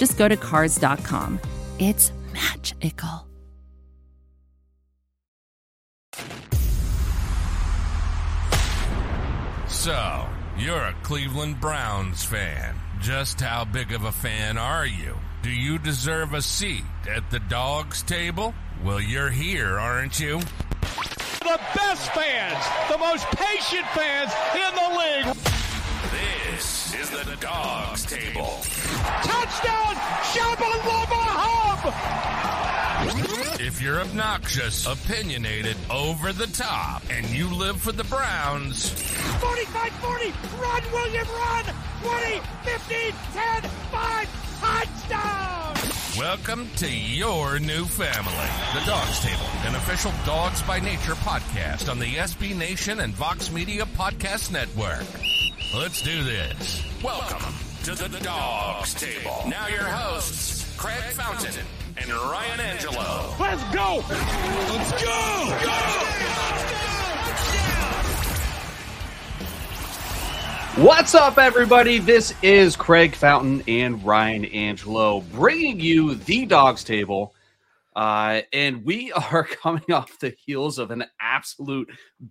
just go to Cars.com. It's magical. So, you're a Cleveland Browns fan. Just how big of a fan are you? Do you deserve a seat at the Dawgs Table? Well, you're here, aren't you? The best fans, the most patient fans in the league. Is the Dawgs Table. Touchdown, Shabalala Hub! If you're obnoxious, opinionated, over the top, and you live for the Browns, 45 40, run, William, run! 20, 15, 10, 5, touchdown! welcome to your new family. The Dawgs Table, an official Dawgs by Nature podcast on the SB Nation and Vox Media Podcast Network. Let's do this. Welcome to the Dawgs Table. Now your hosts, Craig Fountain and Ryan Angelo. Let's go! Let's go! Go! What's up, everybody? This is Craig Fountain and Ryan Angelo bringing you the Dawgs Table. Uh, and we are coming off the heels of an absolute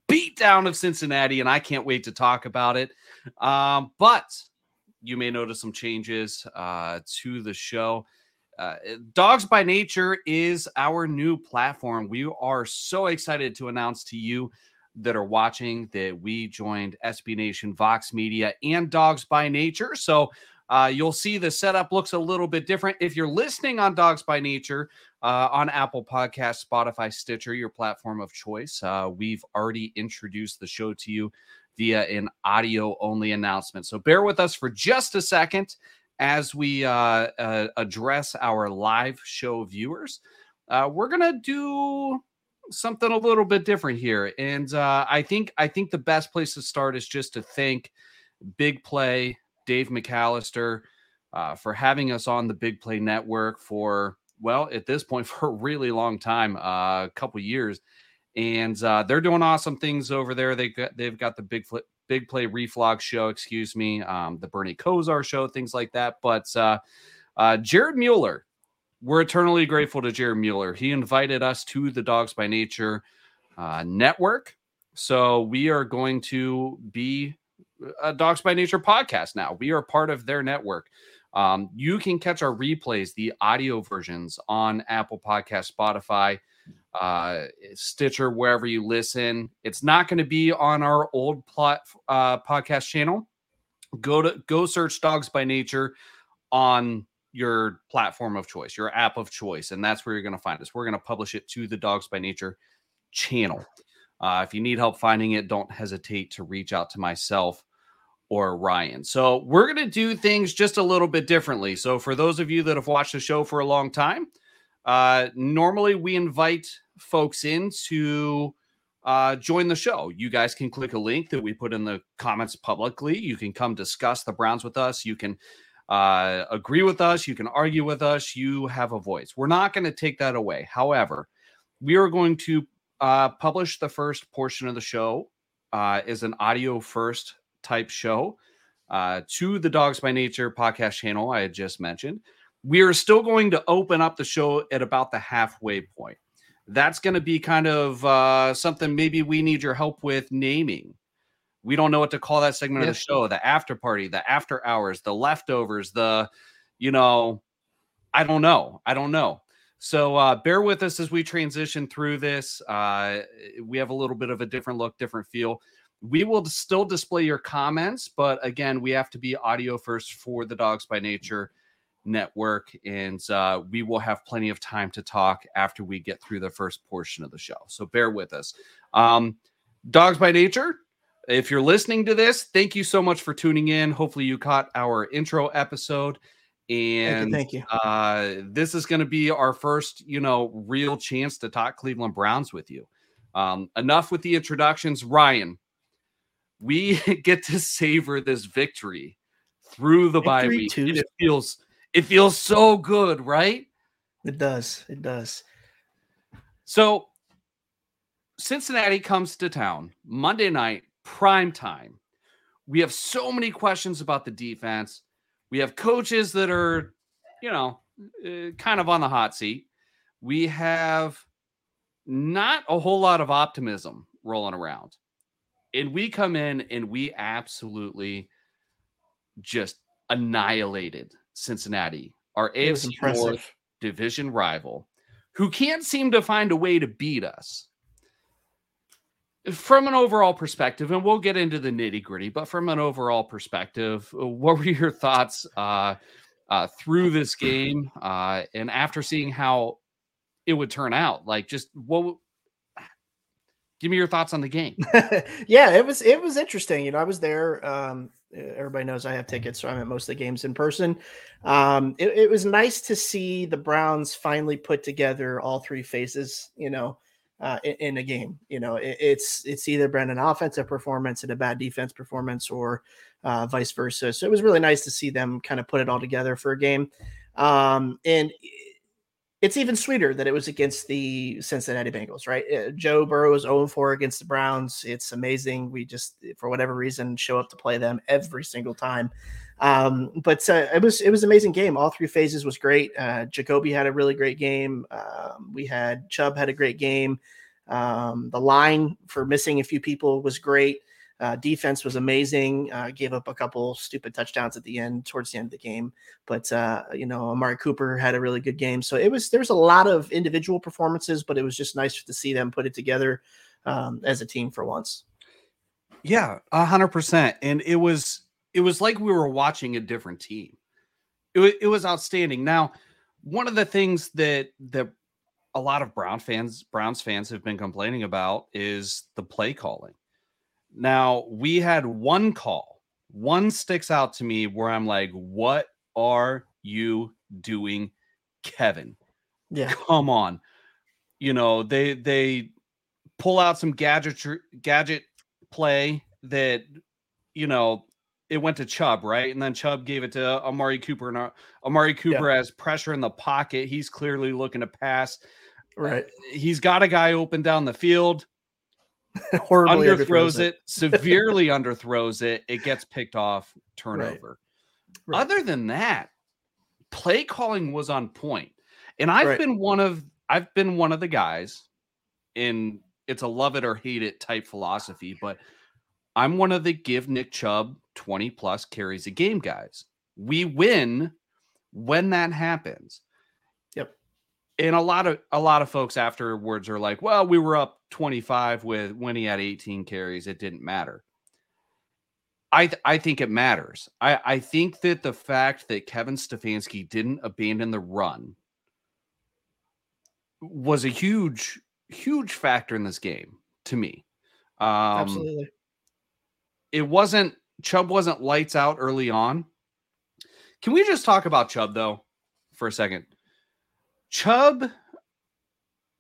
beatdown of Cincinnati, and I can't wait to talk about it. Um, but you may notice some changes uh, to the show. Uh, Dawgs by Nature is our new platform. We are so excited to announce to you that are watching that we joined SB Nation, Vox Media, and Dawgs by Nature. So uh, you'll see the setup looks a little bit different. If you're listening on Dawgs by Nature uh, on Apple Podcast, Spotify, Stitcher, your platform of choice, uh, we've already introduced the show to you via an audio only announcement. So bear with us for just a second as we uh, uh, address our live show viewers. Uh, we're gonna do something a little bit different here, and uh, I think I think the best place to start is just to thank Big Play Dave McAllister uh, for having us on the Big Play Network for well at this point for a really long time, uh, a couple years, and uh, they're doing awesome things over there. They got they've got the Big Flip Big Play Reflog show, excuse me, um, the Bernie Kosar show, things like that. But uh, uh, Jared Mueller, we're eternally grateful to Jared Mueller. He invited us to the Dawgs by Nature uh, network. So we are going to be a Dawgs by Nature podcast now. We are part of their network. Um, you can catch our replays, the audio versions on Apple Podcast, Spotify, uh, Stitcher, wherever you listen. It's not going to be on our old plot uh, podcast channel. Go to go search Dawgs by Nature on your platform of choice, your app of choice, and that's where you're going to find us. We're going to publish it to the Dawgs by Nature channel. Uh, if you need help finding it, don't hesitate to reach out to myself or Ryan. So we're going to do things just a little bit differently. So for those of you that have watched the show for a long time, uh, normally we invite folks in to uh, join the show. You guys can click a link that we put in the comments publicly. You can come discuss the Browns with us. You can uh, agree with us. You can argue with us. You have a voice. We're not going to take that away. However, we are going to uh, publish the first portion of the show uh, is an audio first type show uh, to the Dawgs by Nature podcast channel I had just mentioned. We are still going to open up the show at about the halfway point. That's going to be kind of uh, something maybe we need your help with naming. We don't know what to call that segment of the show the after party, the after hours, the leftovers, the, you know, I don't know. I don't know. So uh, bear with us as we transition through this. Uh, we have a little bit of a different look, different feel. We will still display your comments, but again, we have to be audio first for the Dawgs by Nature network, and uh, we will have plenty of time to talk after we get through the first portion of the show. So bear with us. Um, Dawgs by Nature. If you're listening to this, thank you so much for tuning in. Hopefully, you caught our intro episode And thank you. Thank you. Uh, this is going to be our first, you know, real chance to talk Cleveland Browns with you. Um, enough with the introductions, Ryan. We get to savor this victory through the bye week. It feels it feels so good, right? It does. It does. So Cincinnati comes to town Monday night, prime time. We have so many questions about the defense. We have coaches that are, you know, uh, kind of on the hot seat. We have not a whole lot of optimism rolling around. And we come in and we absolutely just annihilated Cincinnati, our AFC North division rival, who can't seem to find a way to beat us. From an overall perspective, and we'll get into the nitty gritty, but from an overall perspective, uh, what were your thoughts uh, uh, through this game uh, and after seeing how it would turn out? Like, just what? Give me your thoughts on the game. yeah, it was it was interesting. You know, I was there. Um, everybody knows I have tickets, so I'm at most of the games in person. Um, it, it, was nice to see the Browns finally put together all three phases. You know, uh, in, in, a game. You know, it, it's it's either been an offensive performance and a bad defense performance, or uh, vice versa. So it was really nice to see them kind of put it all together for a game. Um, and it's even sweeter that it was against the Cincinnati Bengals, right? Uh, Joe Burrow is 0 4 against the Browns. It's amazing. We just, for whatever reason, show up to play them every single time. Um, but uh, it was it was an amazing game. All three phases was great. Uh, Jacoby had a really great game. Um, we had Chubb had a great game. Um, the line for missing a few people was great. Uh, defense was amazing. Uh, gave up a couple stupid touchdowns at the end, towards the end of the game. But uh, you know, Amari Cooper had a really good game. So it was there was a lot of individual performances, but it was just nice to see them put it together um, as a team for once. Yeah, a hundred percent. And it was it was like we were watching a different team. It it was outstanding. Now, one of the things that that a lot of Brown fans, Browns fans have been complaining about is the play calling now, we had one call, one sticks out to me where I'm like, what are you doing, Kevin? Yeah. Come on. You know, they they pull out some gadget gadget play that you know it went to Chubb, right? And then Chubb gave it to Amari Cooper, and uh, Amari Cooper yeah. has pressure in the pocket. He's clearly looking to pass. Right. Uh, he's got a guy open down the field. Horribly underthrows it, it severely underthrows it. It gets picked off, turnover. Right. Right. Other than that, play calling was on point. And I've right. been one of I've been one of the guys in it's a love it or hate it type philosophy, but I'm one of the give Nick Chubb 20 plus carries a game guys. We win when that happens and a lot of a lot of folks afterwards are like, well, we were up 25 with when he had 18 carries, it didn't matter. I th- I think it matters. I I think that the fact that Kevin Stefanski didn't abandon the run was a huge huge factor in this game to me. Um, Absolutely. It wasn't Chubb wasn't lights out early on. Can we just talk about Chubb though for a second? Chubb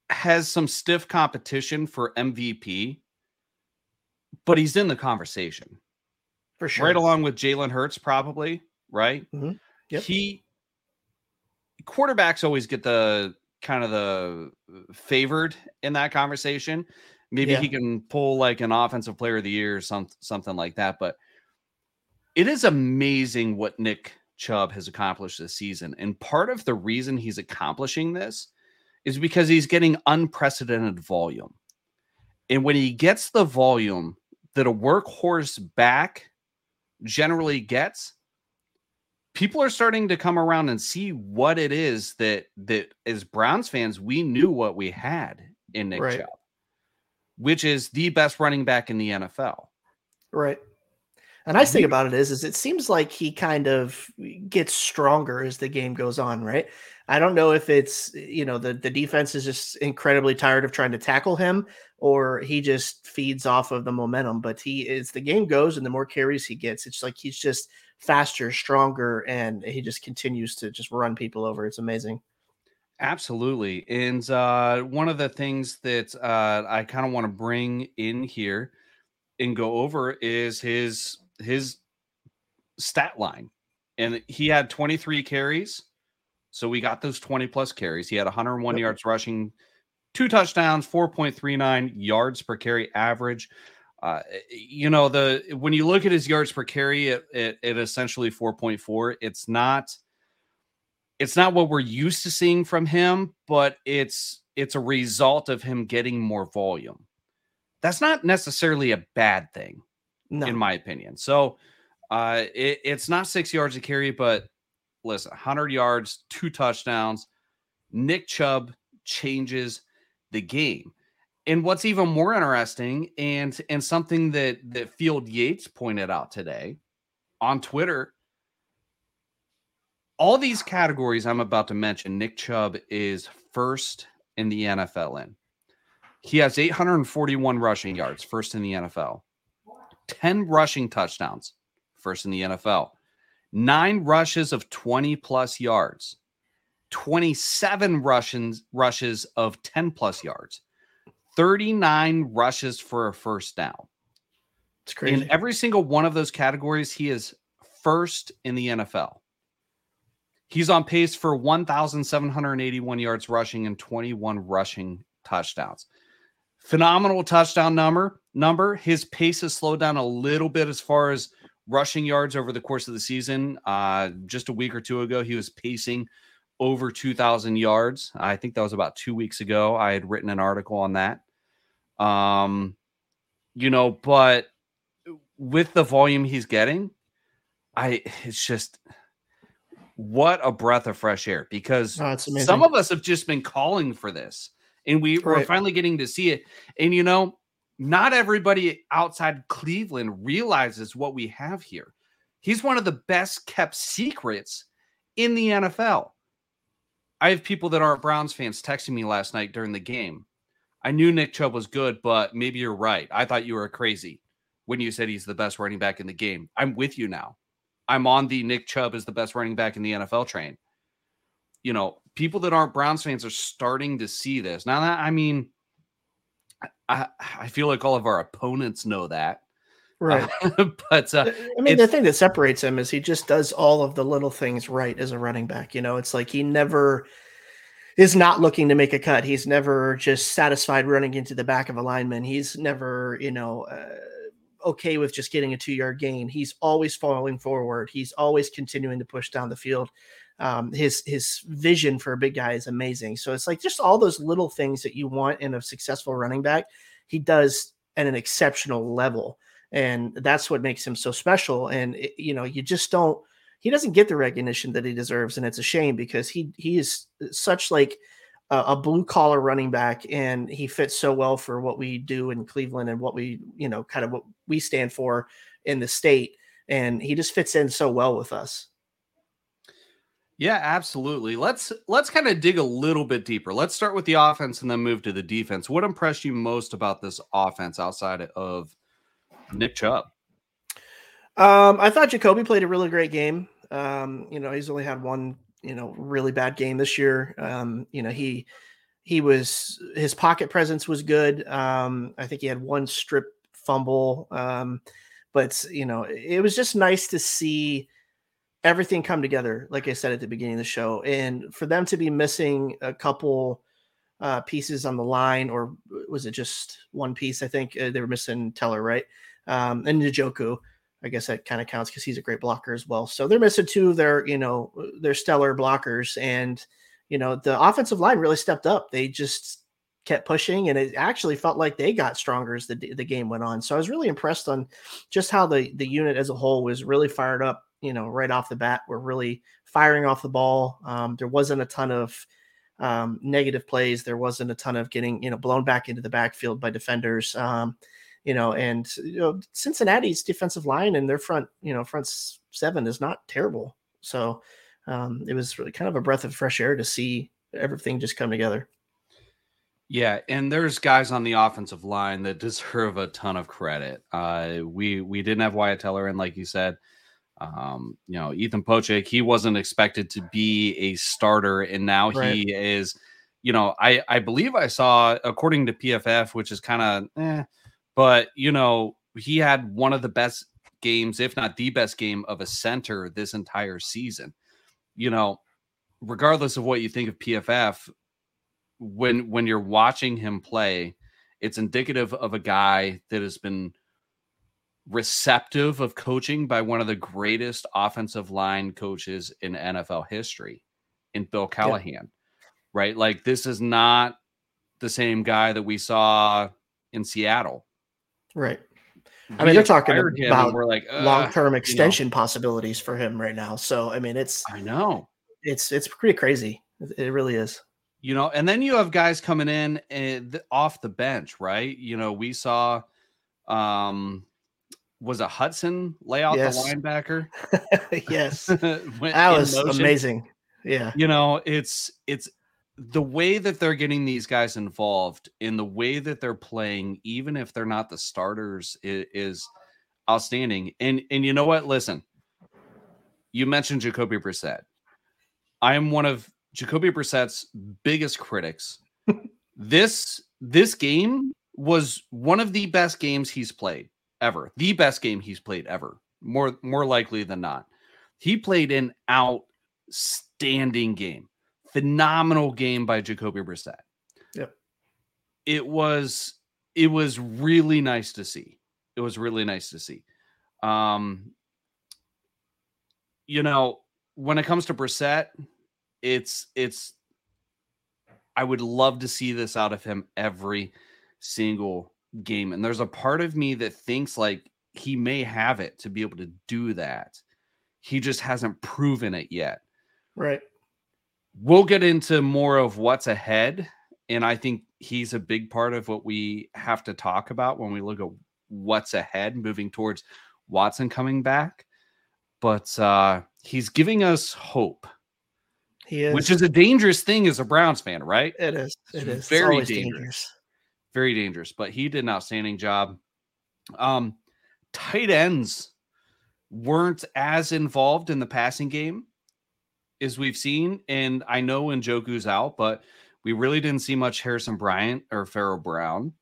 has some stiff competition for MVP, but he's in the conversation for sure. Right along with Jalen Hurts, probably. Right. Mm-hmm. Yep. He quarterbacks always get the kind of the favored in that conversation. Maybe yeah. he can pull like an offensive player of the year or some, something like that. But it is amazing what Nick Chubb has accomplished this season. And part of the reason he's accomplishing this is because he's getting unprecedented volume. And when he gets the volume that a workhorse back generally gets, people are starting to come around and see what it is that that as Browns fans we knew what we had in Nick right. Chubb, which is the best running back in the NFL. Right. The nice thing about it is, is it seems like he kind of gets stronger as the game goes on, right? I don't know if it's you know the the defense is just incredibly tired of trying to tackle him, or he just feeds off of the momentum. But he is the game goes, and the more carries he gets, it's like he's just faster, stronger, and he just continues to just run people over. It's amazing. Absolutely. And uh, one of the things that uh, I kind of want to bring in here and go over is his his stat line. And he had 23 carries. So we got those 20 plus carries. He had 101 yep. yards rushing, two touchdowns, 4.39 yards per carry average. Uh, you know, the when you look at his yards per carry, it, it, it essentially 4.4. It's not – it's not what we're used to seeing from him, but it's it's a result of him getting more volume. That's not necessarily a bad thing, no. in my opinion. So uh, it, it's not six yards a carry, but listen, 100 yards, two touchdowns. Nick Chubb changes the game. And what's even more interesting, and and something that that Field Yates pointed out today on Twitter, all these categories I'm about to mention, Nick Chubb is first in the NFL in. He has 841 rushing yards, first in the NFL. 10 rushing touchdowns, first in the NFL. Nine rushes of 20 plus yards. 27 rushes rushes of 10 plus yards. 39 rushes for a first down. It's crazy. In every single one of those categories, he is first in the NFL. He's on pace for 1,781 yards rushing and 21 rushing touchdowns. Phenomenal touchdown number. Number. His pace has slowed down a little bit as far as rushing yards over the course of the season. Uh, just a week or two ago, he was pacing over 2,000 yards. I think that was about two weeks ago. I had written an article on that. Um, you know, but with the volume he's getting, I it's just what a breath of fresh air because oh, some of us have just been calling for this and we, right. we're finally getting to see it. And you know, not everybody outside Cleveland realizes what we have here. He's one of the best kept secrets in the NFL. I have people that aren't Browns fans texting me last night during the game. I knew Nick Chubb was good, but maybe you're right. I thought you were crazy when you said he's the best running back in the game. I'm with you now. I'm on the Nick Chubb is the best running back in the NFL train. You know, people that aren't Browns fans are starting to see this. Now that I mean, I I feel like all of our opponents know that. Right. Uh, but uh, I mean, the thing that separates him is he just does all of the little things right as a running back. You know, it's like he never is not looking to make a cut. He's never just satisfied running into the back of a lineman. He's never, you know, uh, okay with just getting a two yard gain. He's always falling forward. He's always continuing to push down the field. Um, his his vision for a big guy is amazing. So it's like just all those little things that you want in a successful running back. He does at an exceptional level, and that's what makes him so special. And it, you know, you just don't. He doesn't get the recognition that he deserves, and it's a shame because he he is such like a, a blue collar running back, and he fits so well for what we do in Cleveland and what we, you know, kind of what we stand for in the state. And he just fits in so well with us. Yeah, absolutely. Let's let's kind of dig a little bit deeper. Let's start with the offense and then move to the defense. What impressed you most about this offense outside of Nick Chubb? Um, I thought Jacoby played a really great game. Um, you know, he's only had one you know really bad game this year. Um, you know he he was his pocket presence was good. Um, I think he had one strip fumble, um, but you know it was just nice to see everything come together. Like I said at the beginning of the show, and for them to be missing a couple uh, pieces on the line, or was it just one piece? I think uh, they were missing Teller, right? Um, and Njoku. I guess that kind of counts because he's a great blocker as well. So they're missing two of their, you know, their stellar blockers, and you know the offensive line really stepped up. They just kept pushing, and it actually felt like they got stronger as the the game went on. So I was really impressed on just how the the unit as a whole was really fired up. You know, right off the bat, we're really firing off the ball. Um, there wasn't a ton of um, negative plays. There wasn't a ton of getting you know blown back into the backfield by defenders. Um, you know, and you know, Cincinnati's defensive line and their front, you know, front seven is not terrible. So um, it was really kind of a breath of fresh air to see everything just come together. Yeah, and there's guys on the offensive line that deserve a ton of credit. Uh, we we didn't have Wyatt Teller and like you said. Um, you know, Ethan Pocic, he wasn't expected to be a starter, and now Right. he is. You know, I I believe I saw according to PFF, which is kind of, eh, but you know, he had one of the best games, if not the best game of a center this entire season. You know, regardless of what you think of PFF, when when you're watching him play, it's indicative of a guy that has been receptive of coaching by one of the greatest offensive line coaches in NFL history in Bill Callahan. Right? Like this is not the same guy that we saw in Seattle. Right. I We mean, they're talking acquired him and about we're like uh, long term extension possibilities for him right now. So I mean, it's I know. it's it's pretty crazy. It it really is. you know and then you have guys coming in and th- off the bench right you know we saw um was a hudson lay out Yes. the linebacker? Yes, that was motion. amazing. Yeah, you know it's it's the way that they're getting these guys involved in the way that they're playing even if they're not the starters is, is outstanding. And and you know what? Listen. You mentioned jacoby brissett. I am one of jacoby brissett's biggest critics. This this game was one of the best games he's played ever the best game he's played ever more more likely than not. He played an outstanding game phenomenal game by jacoby brissett. Yep. it was it was really nice to see. It was really nice to see. Um you know when it comes to brissett it's it's I would love to see this out of him every single game. And there's a part of me that thinks like he may have it to be able to do that. He just hasn't proven it yet. right. We'll get into more of what's ahead. And I think he's a big part of what we have to talk about when we look at what's ahead moving towards Watson coming back. But uh, he's giving us hope He is. which is a dangerous thing as a Browns fan, right? It is. It is. very always dangerous. Very dangerous, but he did an outstanding job. Um, tight ends weren't as involved in the passing game as we've seen, and I know Njoku's out, but we really didn't see much Harrison Bryant or Pharaoh Brown.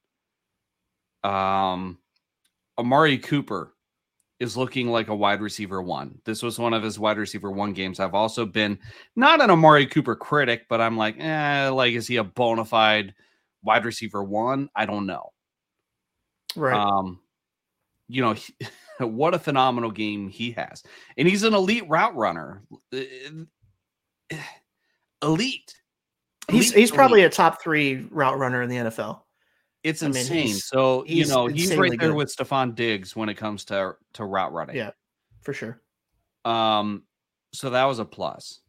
Um, Amari Cooper is looking like a wide receiver one. This was one of his wide receiver one games. I've also been not an Amari Cooper critic, but I'm like, eh, like, is he a bona fide wide receiver one? I don't know. Right. Um, you know, he- what a phenomenal game he has, and he's an elite route runner. Uh, Elite. he's Elite, he's probably elite. a top three route runner in the NFL. it's I mean, insane. he's- so you know, he's right there good. with Stefon Diggs when it comes to to route running. Yeah, for sure. Um, so that was a plus.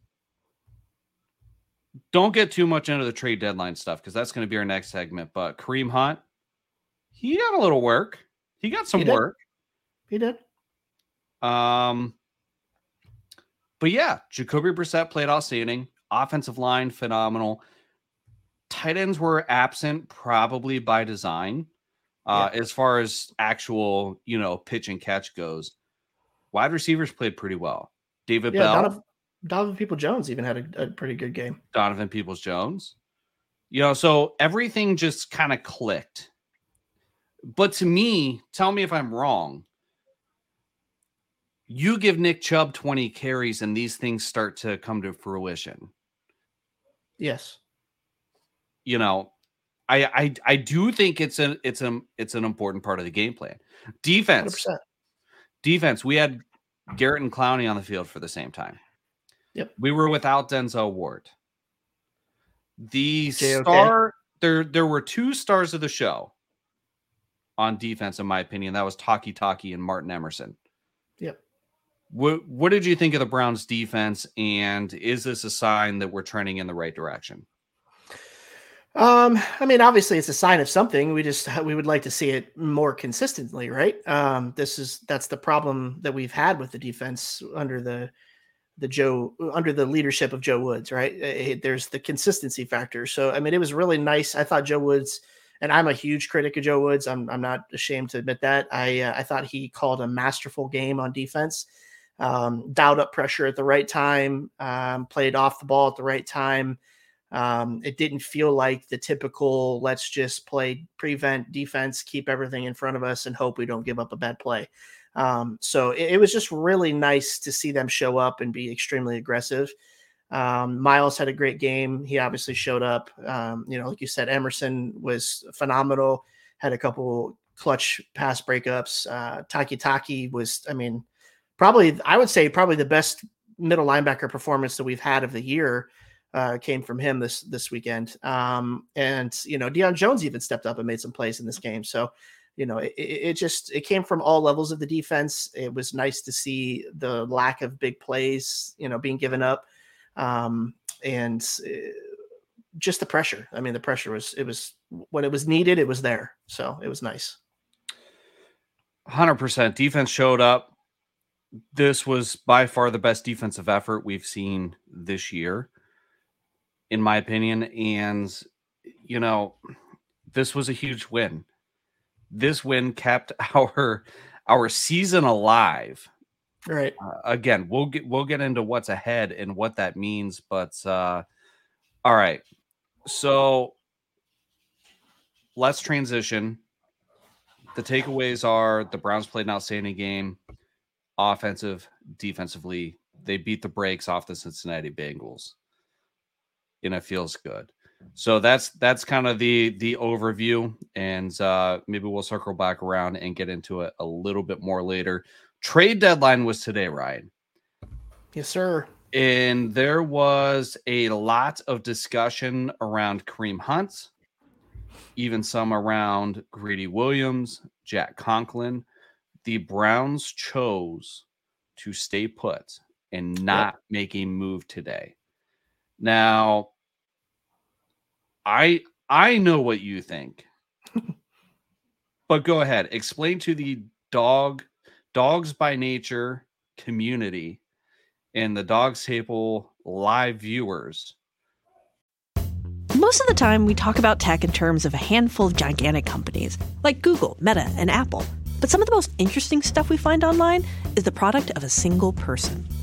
Don't get too much into the trade deadline stuff because that's going to be our next segment. But Kareem Hunt, he got a little work. He got some He work. He did. Um, but yeah, Jacoby Brissett played outstanding. Offensive line phenomenal. Tight ends were absent, probably by design. Uh, as far as actual, you know, pitch and catch goes, wide receivers played pretty well. David Yeah, Bell, Donovan, Donovan People Jones even had a, a pretty good game. Donovan Peoples Jones. You know, so everything just kind of clicked. But to me, tell me if I'm wrong. You give Nick Chubb 20 carries and these things start to come to fruition. Yes. You know, I I I do think it's an it's a it's an important part of the game plan. Defense. 100%. defense, we had Garrett and Clowney on the field for the same time. Yep. We were without Denzel Ward. The JOK. star there there were two stars of the show on defense, in my opinion. That was Takitaki and Martin Emerson. Yep. What what did you think of the Browns defense? And is this a sign that we're trending in the right direction? Um, I mean, obviously it's a sign of something. We just we would like to see it more consistently, right? Um, this is that's the problem that we've had with the defense under the the Joe under the leadership of Joe Woods, right? Eh, there's the consistency factor. So I mean, it was really nice. I thought Joe Woods, and I'm a huge critic of Joe Woods. I'm I'm not ashamed to admit that. I uh, I thought he called a masterful game on defense. um, dialed up pressure at the right time, um, played off the ball at the right time. Um, it didn't feel like the typical let's just play prevent defense, keep everything in front of us, and hope we don't give up a bad play. Um, so it, it, was just really nice to see them show up and be extremely aggressive. Um, Myles had a great game. He obviously showed up. Um, you know, like you said, Emerson was phenomenal. Had a couple clutch pass breakups. Uh, Takitaki was, I mean, probably I would say probably the best middle linebacker performance that we've had of the year uh, came from him this this weekend. Um, and you know, Deion Jones even stepped up and made some plays in this game. So, you know, it, it just it came from all levels of the defense. It was nice to see the lack of big plays, you know, being given up, um, and uh, just the pressure. I mean, the pressure was it was when it was needed, it was there. So it was nice. Hundred percent defense showed up. This was by far the best defensive effort we've seen this year in my opinion. And, you know, this was a huge win. This win kept our our season alive. Right. Uh, again, we'll get we'll get into what's ahead and what that means, but uh all right. So let's transition. The takeaways are the Browns played an outstanding game, offensive, defensively. They beat the brakes off the Cincinnati Bengals and it feels good. So that's that's kind of the the overview, and uh, maybe we'll circle back around and get into it a little bit more later. Trade deadline was today, Ryan. Yes, sir. And there was a lot of discussion around Kareem Hunt, even some around Greedy Williams, Jack Conklin. The Browns chose to stay put and not yep. make a move today. Now, I I know what you think. but go ahead. Explain to the dog Dawgs by Nature community and the Dawgs Table live viewers most of the time we talk about tech in terms of a handful of gigantic companies like google meta and apple but some of the most interesting stuff we find online is the product of a single person.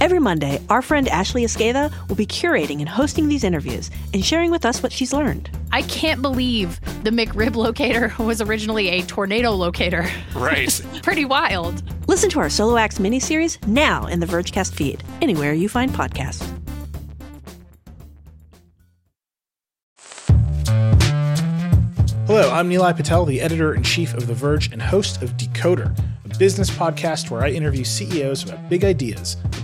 Every Monday, our friend Ashley Esqueda will be curating and hosting these interviews and sharing with us what she's learned. I can't believe the McRib locator was originally a tornado locator. Right. Pretty wild. Listen to our Solo Acts miniseries now in the Vergecast feed, anywhere you find podcasts. Hello, I'm Nilay Patel, the editor in chief of The Verge and host of Decoder a business podcast where I interview CEOs about big ideas, the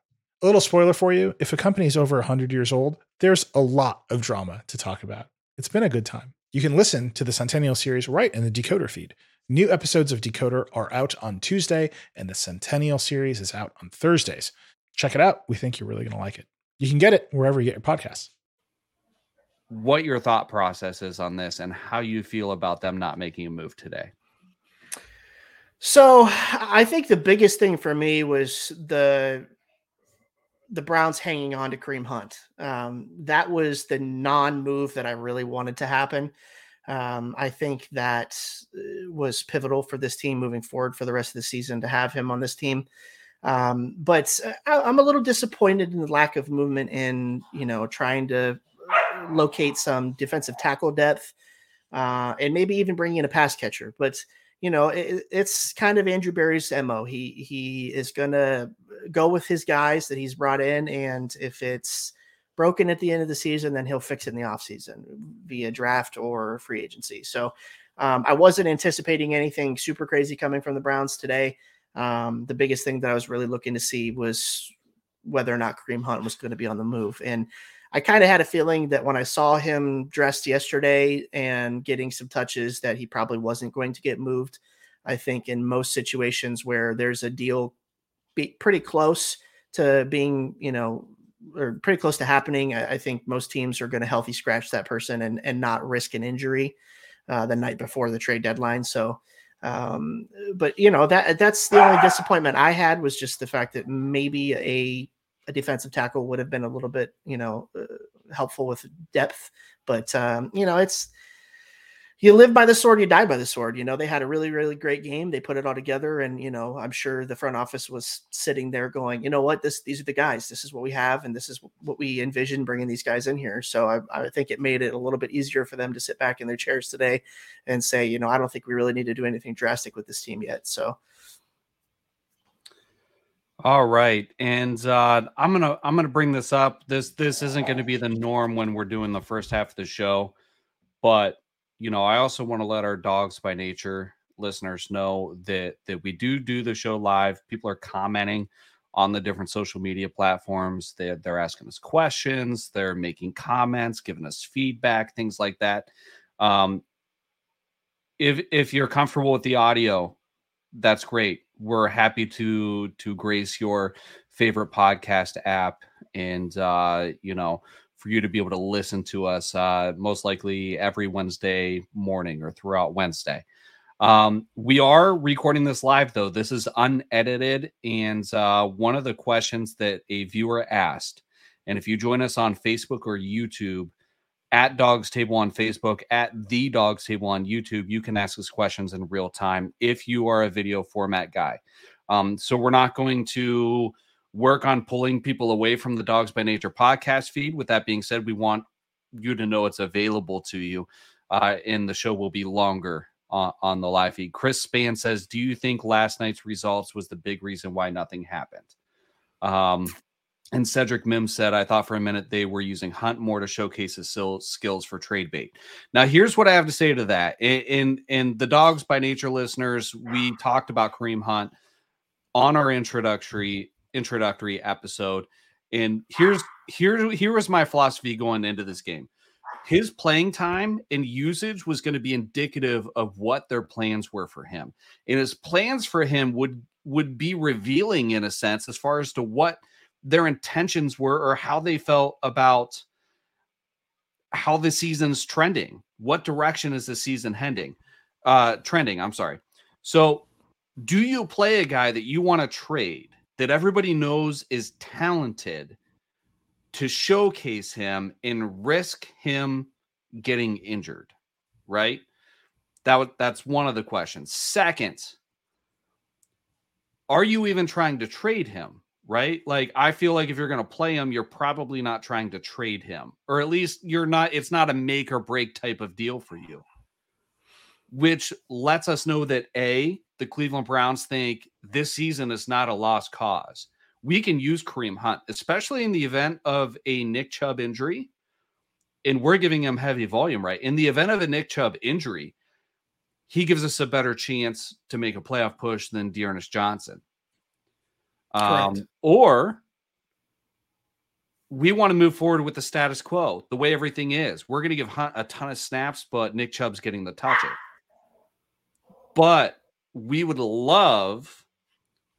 A little spoiler for you if a company is over 100 years old, there's a lot of drama to talk about. It's been a good time. You can listen to the Centennial series right in the Decoder feed. New episodes of Decoder are out on Tuesday, and the Centennial series is out on Thursdays. Check it out. We think you're really going to like it. You can get it wherever you get your podcasts what your thought process is on this and how you feel about them not making a move today. So I think the biggest thing for me was the the Browns hanging on to Kareem Hunt. Um, that was the non-move that I really wanted to happen. Um, I think that uh, was pivotal for this team moving forward for the rest of the season to have him on this team. Um, but uh, I, am a little disappointed in the lack of movement in you know trying to locate some defensive tackle depth, uh, and maybe even bring in a pass catcher. But you know, it, it's kind of Andrew Berry's mo. He he is gonna go with his guys that he's brought in, and if it's broken at the end of the season, then he'll fix it in the offseason via draft or free agency. So um, I wasn't anticipating anything super crazy coming from the Browns today. Um, the biggest thing that I was really looking to see was whether or not Kareem Hunt was going to be on the move. And I kind of had a feeling that when I saw him dressed yesterday and getting some touches, that he probably wasn't going to get moved. I think in most situations where there's a deal be pretty close to being, you know, or pretty close to happening, I, I think most teams are going to healthy scratch that person and and not risk an injury uh, the night before the trade deadline. So, um, but you know that that's the only disappointment I had was just the fact that maybe a a defensive tackle would have been a little bit, you know, uh, helpful with depth. But um, you know, it's you live by the sword, you die by the sword. You know, they had a really, really great game. They put it all together, and you know, I'm sure the front office was sitting there going, you know what, this these are the guys. This is what we have, and this is what we envision bringing these guys in here. So I, I think it made it a little bit easier for them to sit back in their chairs today and say, you know, I don't think we really need to do anything drastic with this team yet. So all right, and uh, I'm gonna I'm gonna bring this up. This this isn't going to be the norm when we're doing the first half of the show, but you know I also want to let our Dawgs by Nature listeners know that that we do do the show live. People are commenting on the different social media platforms. They they're asking us questions. They're making comments, giving us feedback, things like that. Um, if if you're comfortable with the audio, that's great we're happy to to grace your favorite podcast app and uh you know for you to be able to listen to us uh most likely every wednesday morning or throughout wednesday um we are recording this live though this is unedited and uh one of the questions that a viewer asked and if you join us on facebook or youtube at Dawgs Table on Facebook, at the Dawgs Table on YouTube. You can ask us questions in real time if you are a video format guy. Um, so we're not going to work on pulling people away from the Dawgs by Nature podcast feed. With that being said, we want you to know it's available to you, uh, and the show will be longer on, on the live feed. Chris Span says, "Do you think last night's results was the big reason why nothing happened?" Um, and Cedric Mim said, I thought for a minute they were using Hunt more to showcase his skills for trade bait. Now, here's what I have to say to that. In, in, in the Dawgs by Nature listeners, we talked about Kareem Hunt on our introductory introductory episode. And here's here here was my philosophy going into this game. His playing time and usage was going to be indicative of what their plans were for him. And his plans for him would would be revealing in a sense as far as to what – their intentions were or how they felt about how the season's trending. What direction is the season heading? Uh trending, I'm sorry. So, do you play a guy that you want to trade that everybody knows is talented to showcase him and risk him getting injured? Right? That that's one of the questions. Second, are you even trying to trade him? right? Like I feel like if you're going to play him, you're probably not trying to trade him, or at least you're not. It's not a make or break type of deal for you, which lets us know that a the Cleveland Browns think this season is not a lost cause. We can use Kareem Hunt, especially in the event of a Nick Chubb injury, and we're giving him heavy volume. Right in the event of a Nick Chubb injury, he gives us a better chance to make a playoff push than D'Ernest Johnson um, or we want to move forward with the status quo, the way everything is. We're going to give Hunt a ton of snaps, but Nick Chubb's getting the touches. But we would love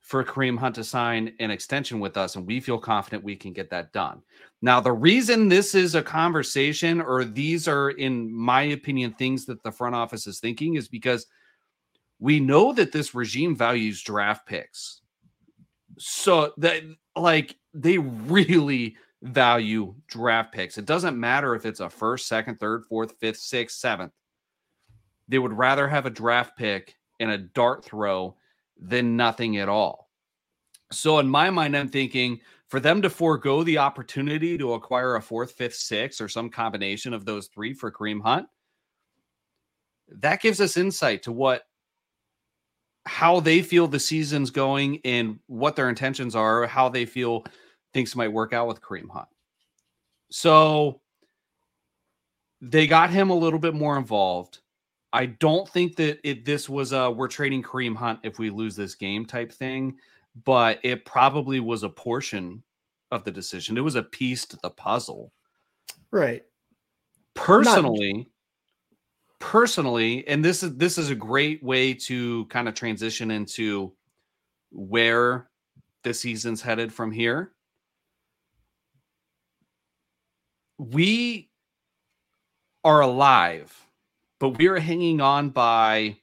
for Kareem Hunt to sign an extension with us, and we feel confident we can get that done. Now, the reason this is a conversation, or these are, in my opinion, things that the front office is thinking, is because we know that this regime values draft picks so that like they really value draft picks. It doesn't matter if it's a first, second, third, fourth, fifth, sixth, seventh. They would rather have a draft pick and a dart throw than nothing at all. So in my mind, I'm thinking for them to forego the opportunity to acquire a fourth, fifth, sixth, or some combination of those three for Kareem Hunt, that gives us insight to what how they feel the season's going and what their intentions are, how they feel things might work out with Kareem Hunt. So they got him a little bit more involved. I don't think that it this was a we're trading Kareem Hunt if we lose this game type thing, but it probably was a portion of the decision. It was a piece to the puzzle. Right. Personally, Not... personally, and this is this is a great way to kind of transition into where the season's headed from here. We are alive but we are hanging on by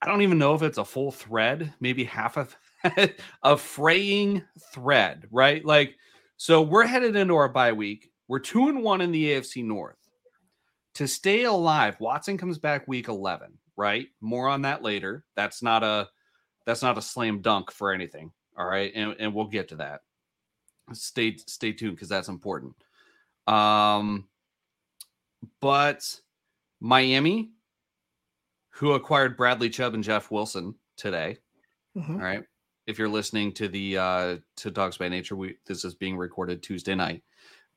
I don't even know if it's a full thread, maybe half a a fraying thread, right? Like, so we're headed into our bye week. We're two and one in the AFC North. To stay alive, Watson comes back week 11, right? More on that later. That's not a that's not a slam dunk for anything. All right. And, and we'll get to that. Stay stay tuned because that's important. Um but Miami, who acquired Bradley Chubb and Jeff Wilson today. Mm-hmm. All right. If you're listening to the uh to Dawgs by Nature, we this is being recorded Tuesday night.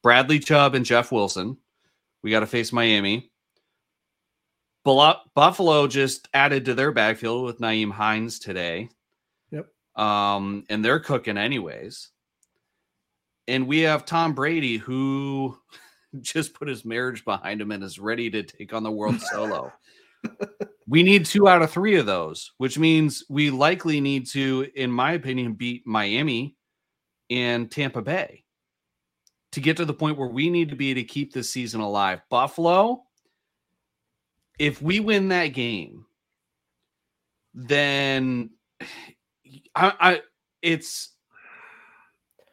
Bradley Chubb and Jeff Wilson. We got to face Miami. Buffalo just added to their backfield with Nyheim Hines today. Yep. Um, and they're cooking anyways. And we have Tom Brady, who just put his marriage behind him and is ready to take on the world solo. we need two out of three of those, which means we likely need to, in my opinion, beat Miami and Tampa Bay to get to the point where we need to be to keep this season alive. Buffalo, if we win that game, then I, I it's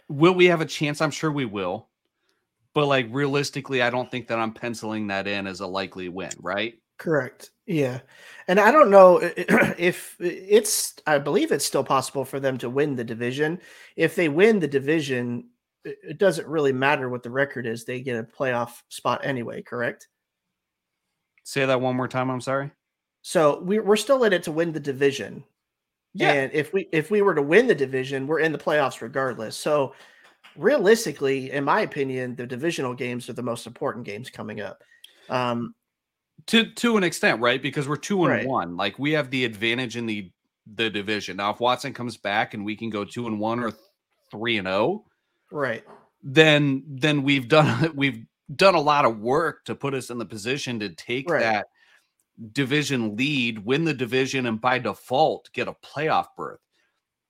will we have a chance? I'm sure we will but like realistically, I don't think that I'm penciling that in as a likely win, right? Correct. Yeah. And I don't know if it's, I believe it's still possible for them to win the division. If they win the division, it doesn't really matter what the record is. They get a playoff spot anyway, correct? Say that one more time. I'm sorry. So we, we're still in it to win the division. Yeah. And if we if we were to win the division, we're in the playoffs regardless. So realistically, in my opinion, the divisional games are the most important games coming up. Um, to to an extent, right? Because we're two and right. one. Like we have the advantage in the the division. Now, if Watson comes back and we can go two and one or three and zero, oh, right? Then then we've done we've done a lot of work to put us in the position to take right. that division lead, win the division, and by default get a playoff berth.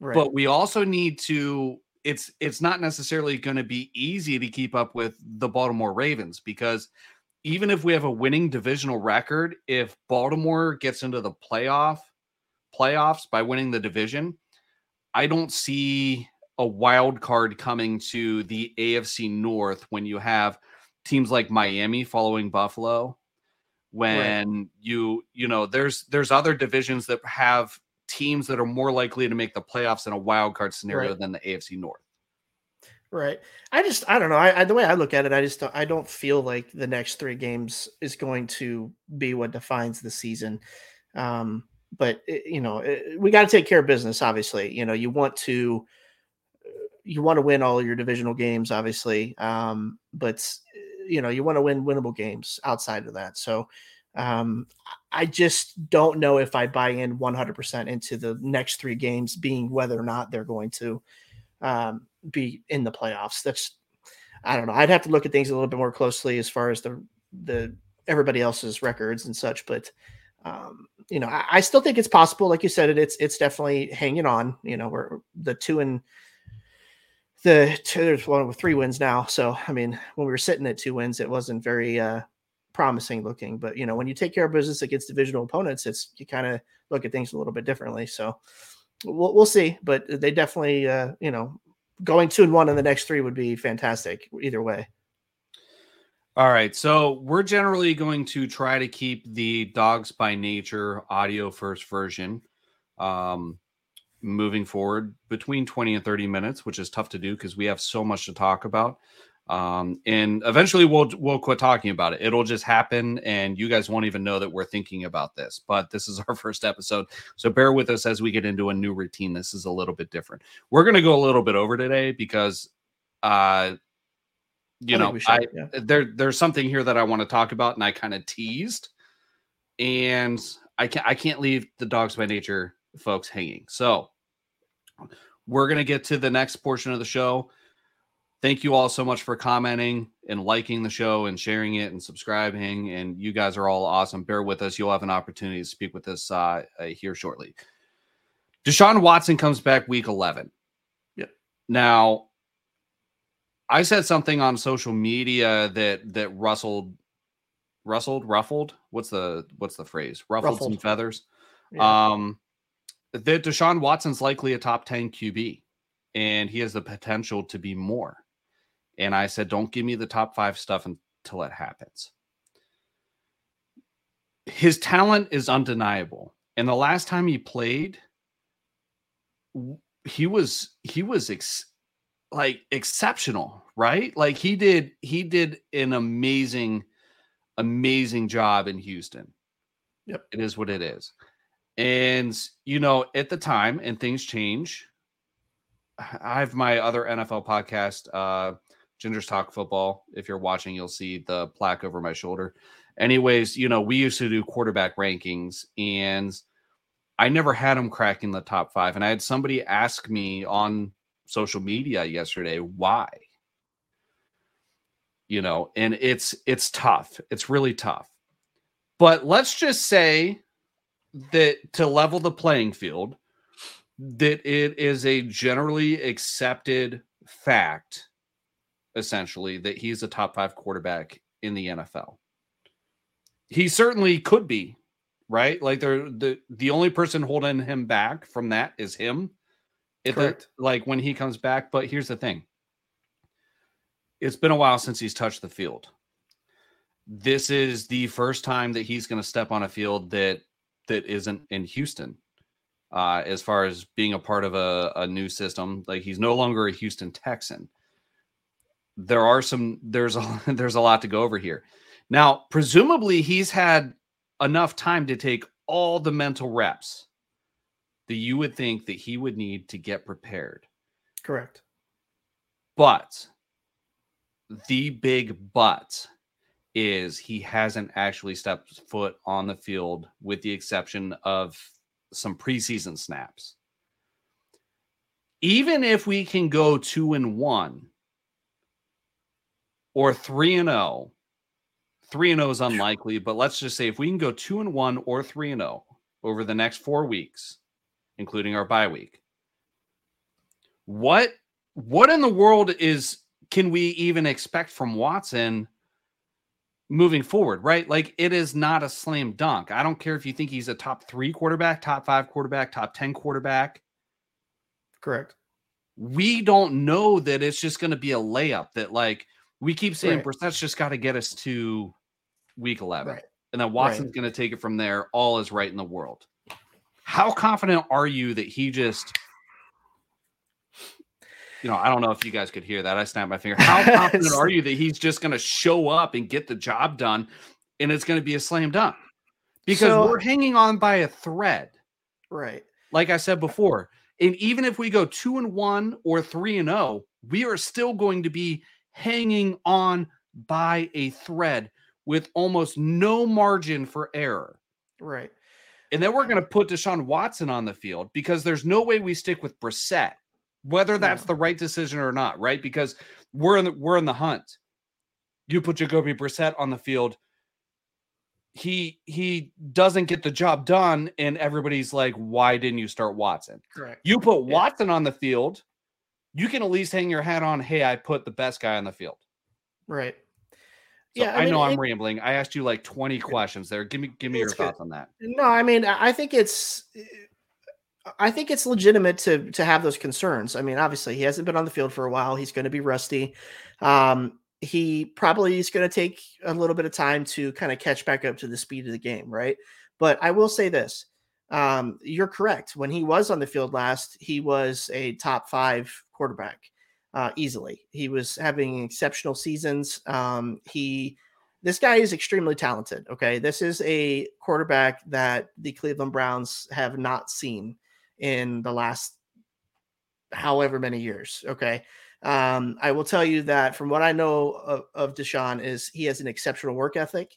Right. But we also need to it's it's not necessarily going to be easy to keep up with the Baltimore Ravens because even if we have a winning divisional record, if Baltimore gets into the playoff playoffs by winning the division, I don't see a wild card coming to the AFC North when you have teams like Miami following Buffalo when right. you you know there's there's other divisions that have teams that are more likely to make the playoffs in a wild card scenario right. than the AFC North. Right. I just I don't know. I, I, the way I look at it, I just don't, I don't feel like the next three games is going to be what defines the season. Um, but it, you know, it, we got to take care of business. Obviously, you know, you want to you want to win all your divisional games, obviously. Um, but you know, you want to win winnable games outside of that. So um, I just don't know if I buy in 100% into the next three games being whether or not they're going to um, be in the playoffs. That's I don't know. I'd have to look at things a little bit more closely as far as the the everybody else's records and such. But um, you know, I, I, still think it's possible. Like you said, it, it's it's definitely hanging on. You know, we're the two and the two, there's one with three wins now. So I mean, when we were sitting at two wins, it wasn't very uh, promising looking. But you know, when you take care of business against divisional opponents, it's you kind of look at things a little bit differently. So we'll we'll see. But they definitely, uh, you know, going two and one in the next three would be fantastic either way. All right. So we're generally going to try to keep the Dawgs by Nature audio first version um, moving forward between 20 and 30 minutes, which is tough to do because we have so much to talk about. Um, and eventually we'll we'll quit talking about it. It'll just happen, and you guys won't even know that we're thinking about this. But this is our first episode, so bear with us as we get into a new routine. This is a little bit different. We're gonna go a little bit over today because uh you I know, should, I yeah. there there's something here that I want to talk about, and I kind of teased, and I can't I can't leave the Dawgs by Nature folks hanging. So we're gonna get to the next portion of the show. Thank you all so much for commenting and liking the show and sharing it and subscribing. And you guys are all awesome. Bear with us. You'll have an opportunity to speak with us uh, uh, here shortly. Deshaun Watson comes back week 11. Yep. Now, I said something on social media that that rustled, rustled, ruffled. What's the what's the phrase? Ruffled, some feathers. Yeah. Um, that Deshaun Watson's likely a top ten QB, and he has the potential to be more. And I said, don't give me the top five stuff until it happens. His talent is undeniable, and the last time he played, he was he was ex- like exceptional, right? Like he did he did an amazing, amazing job in Houston. Yep. It is what it is. And you know, at the time, and things change. I have my other NFL podcast, uh, Ginger's Talk Football. If you're watching, you'll see the plaque over my shoulder. Anyways, you know, we used to do quarterback rankings, and I never had him cracking the top five. And I had somebody ask me on social media yesterday why. You know, and it's it's tough. It's really tough. But let's just say that to level the playing field, that it is a generally accepted fact, essentially, that he's a top five quarterback in the NFL. He certainly could be, right? Like they're the the only person holding him back from that is him. The, Correct. like when he comes back. But here's the thing. It's been a while since he's touched the field. This is the first time that he's going to step on a field that that isn't in Houston. Uh, as far as being a part of a, a new system, like he's no longer a Houston Texan. There are some there's a there's a lot to go over here. Now, presumably he's had enough time to take all the mental reps that you would think that he would need to get prepared. Correct. But the big but is he hasn't actually stepped foot on the field with the exception of some preseason snaps. Even if we can go 2 and 1 or 3 and 0, 3 and 0 is unlikely, but let's just say if we can go 2 and 1 or 3 and 0 over the next 4 weeks, including our bye week. What what in the world is can we even expect from Watson moving forward, right? Like it is not a slam dunk. I don't care if you think he's a top 3 quarterback, top 5 quarterback, top 10 quarterback. Correct. We don't know that it's just going to be a layup that like we keep saying Right. Brissett's just got to get us to week 11. Right. And then Watson's going to take it from there. All is right in the world. How confident are you that he just you know, I don't know if you guys could hear that. I snapped my finger. How confident are you that he's just going to show up and get the job done and it's going to be a slam dunk? Because So- we're hanging on by a thread. Right. Like I said before, and even if we go 2 and 1 or 3 and 0, we are still going to be hanging on by a thread with almost no margin for error. Right. And then we're going to put Deshaun Watson on the field because there's no way we stick with Brissett, whether that's the right decision or not, right? Because we're in the we're in the hunt. You put Jacoby Brissett on the field, he he doesn't get the job done, and everybody's like, "Why didn't you start Watson?" Correct. You put Watson on the field, you can at least hang your hat on, "Hey, I put the best guy on the field." Right. So Yeah, I, I mean, know I'm it- rambling. I asked you like 20 questions there. Give me give me your good. thoughts on that. No, I mean, I I think it's, I think it's legitimate to to have those concerns. I mean, obviously, he hasn't been on the field for a while. He's going to be rusty. Um, he probably is going to take a little bit of time to kind of catch back up to the speed of the game, right? But I will say this: um, you're correct. When he was on the field last, he was a top five quarterback uh, easily. He was having exceptional seasons. Um, he this guy is extremely talented. Okay. This is a quarterback that the Cleveland Browns have not seen in the last however many years. Okay. Um, I will tell you that from what I know of, of Deshaun is he has an exceptional work ethic.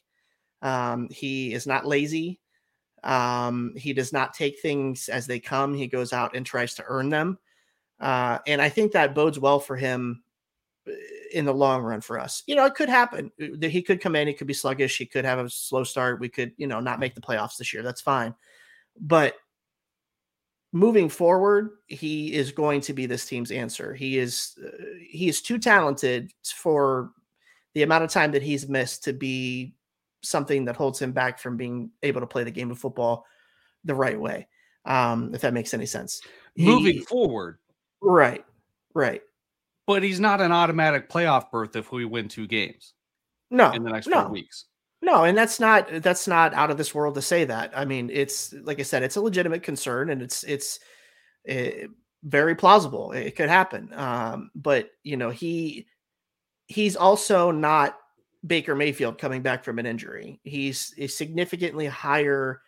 Um, he is not lazy. Um, he does not take things as they come. He goes out and tries to earn them. Uh, and I think that bodes well for him uh, in the long run for us. You know, it could happen uh, that he could come in, he could be sluggish, he could have a slow start. We could, you know, not make the playoffs this year. That's fine. But moving forward, he is going to be this team's answer. He is uh, he is too talented for the amount of time that he's missed to be something that holds him back from being able to play the game of football the right way. Um, if that makes any sense. Moving forward. Right. Right. But he's not an automatic playoff berth if we win two games. No. In the next no. four weeks. No, and that's not that's not out of this world to say that. I mean, it's like I said, it's a legitimate concern, and it's it's uh, very plausible. It could happen, um, but you know he he's also not Baker Mayfield coming back from an injury. He's a significantly higher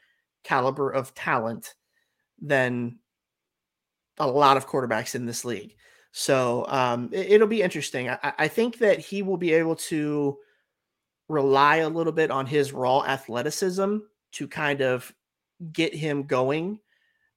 caliber of talent than a lot of quarterbacks in this league. So um, it, will be interesting. I, I, think that he will be able to rely a little bit on his raw athleticism to kind of get him going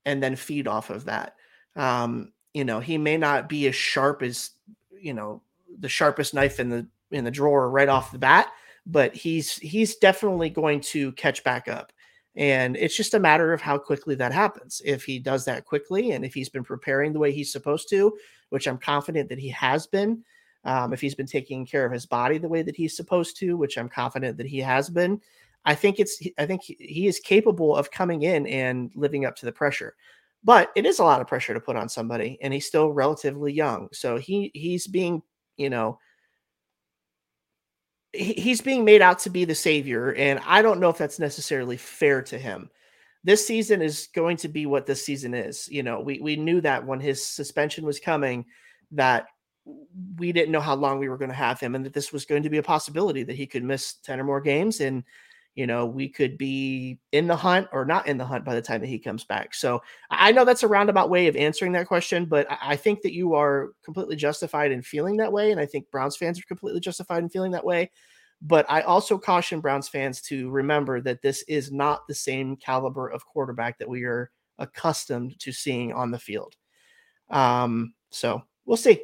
and then feed off of that. Um, you know, he may not be as sharp as, you know, the sharpest knife in the in the drawer right off the bat, but he's he's definitely going to catch back up. And it's just a matter of how quickly that happens. If he does that quickly and if he's been preparing the way he's supposed to, which I'm confident that he has been, um, if he's been taking care of his body the way that he's supposed to, which I'm confident that he has been, I think it's I think he is capable of coming in and living up to the pressure. But it is a lot of pressure to put on somebody, and he's still relatively young. So he he's being, you know, he's being made out to be the savior, and I don't know if that's necessarily fair to him. This season is going to be what this season is. You know, we we knew that when his suspension was coming, that we didn't know how long we were going to have him and that this was going to be a possibility that he could miss 10 or more games and you know we could be in the hunt or not in the hunt by the time that he comes back so i know that's a roundabout way of answering that question but i think that you are completely justified in feeling that way and i think browns fans are completely justified in feeling that way but i also caution browns fans to remember that this is not the same caliber of quarterback that we are accustomed to seeing on the field um so we'll see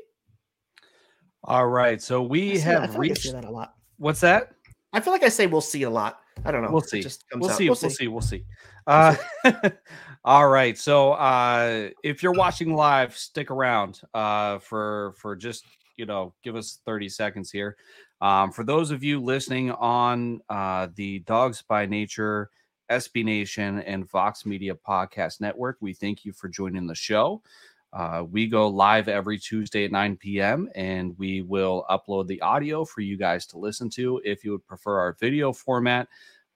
all right. So we have reached that a lot. What's that? I feel like I say we'll see a lot. I don't know. We'll see. We'll see. We'll, we'll see. We'll see. Uh, all right. So uh, if you're watching live, stick around uh, for for just you know give us 30 seconds here. Um, for those of you listening on uh, the Dawgs by Nature, SB Nation, and Vox Media Podcast Network, we thank you for joining the show. Uh, we go live every Tuesday at 9 p.m. and we will upload the audio for you guys to listen to. If you would prefer our video format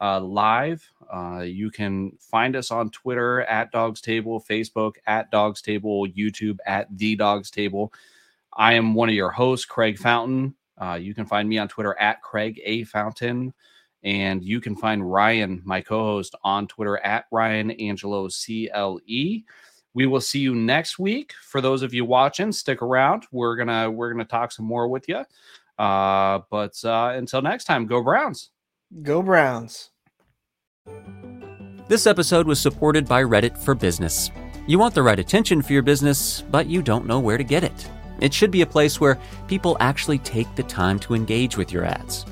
uh, live, uh, you can find us on Twitter at Dawgs Table, Facebook at Dawgs Table, YouTube at The Dawgs Table. I am one of your hosts, Craig Fountain. Uh, you can find me on Twitter at Craig A. Fountain. And you can find Ryan, my co host, on Twitter at Ryan Angelo CLE we will see you next week. For those of you watching, stick around. We're gonna we're gonna talk some more with you. Uh, but uh, until next time, go Browns. Go Browns. This episode was supported by Reddit for Business. You want the right attention for your business, but you don't know where to get it. It should be a place where people actually take the time to engage with your ads.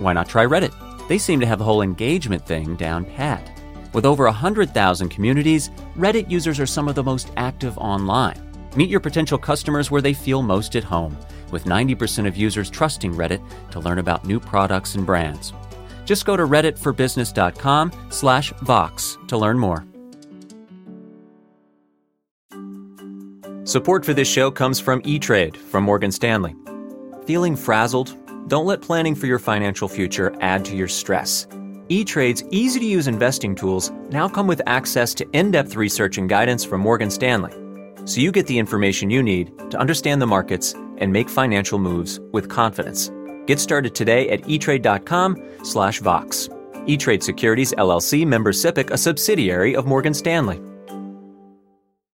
Why not try Reddit? They seem to have the whole engagement thing down pat. With over 100,000 communities, Reddit users are some of the most active online. Meet your potential customers where they feel most at home, with 90% of users trusting Reddit to learn about new products and brands. Just go to redditforbusiness.com slash Vox to learn more. Support for this show comes from E-Trade from Morgan Stanley. Feeling frazzled? Don't let planning for your financial future add to your stress. E-Trade's easy to use investing tools now come with access to in depth research and guidance from Morgan Stanley, so you get the information you need to understand the markets and make financial moves with confidence. Get started today at etrade.com/vox. E-Trade Securities LLC member SIPC, a subsidiary of Morgan Stanley.